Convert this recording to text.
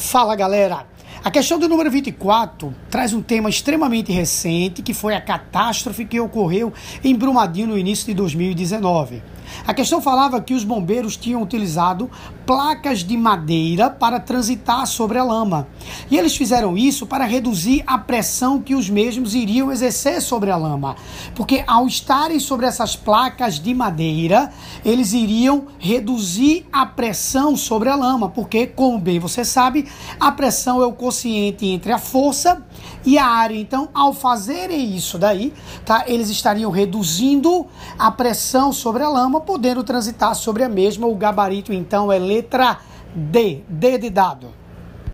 Fala galera! A questão do número 24 traz um tema extremamente recente, que foi a catástrofe que ocorreu em Brumadinho no início de 2019. A questão falava que os bombeiros tinham utilizado placas de madeira para transitar sobre a lama. E eles fizeram isso para reduzir a pressão que os mesmos iriam exercer sobre a lama. Porque ao estarem sobre essas placas de madeira, eles iriam reduzir a pressão sobre a lama. Porque, como bem você sabe, a pressão é o quociente entre a força e a área. Então, ao fazerem isso daí, tá, eles estariam reduzindo a pressão sobre a lama, podendo transitar sobre a mesma. O gabarito, então, é letra D, D de dado.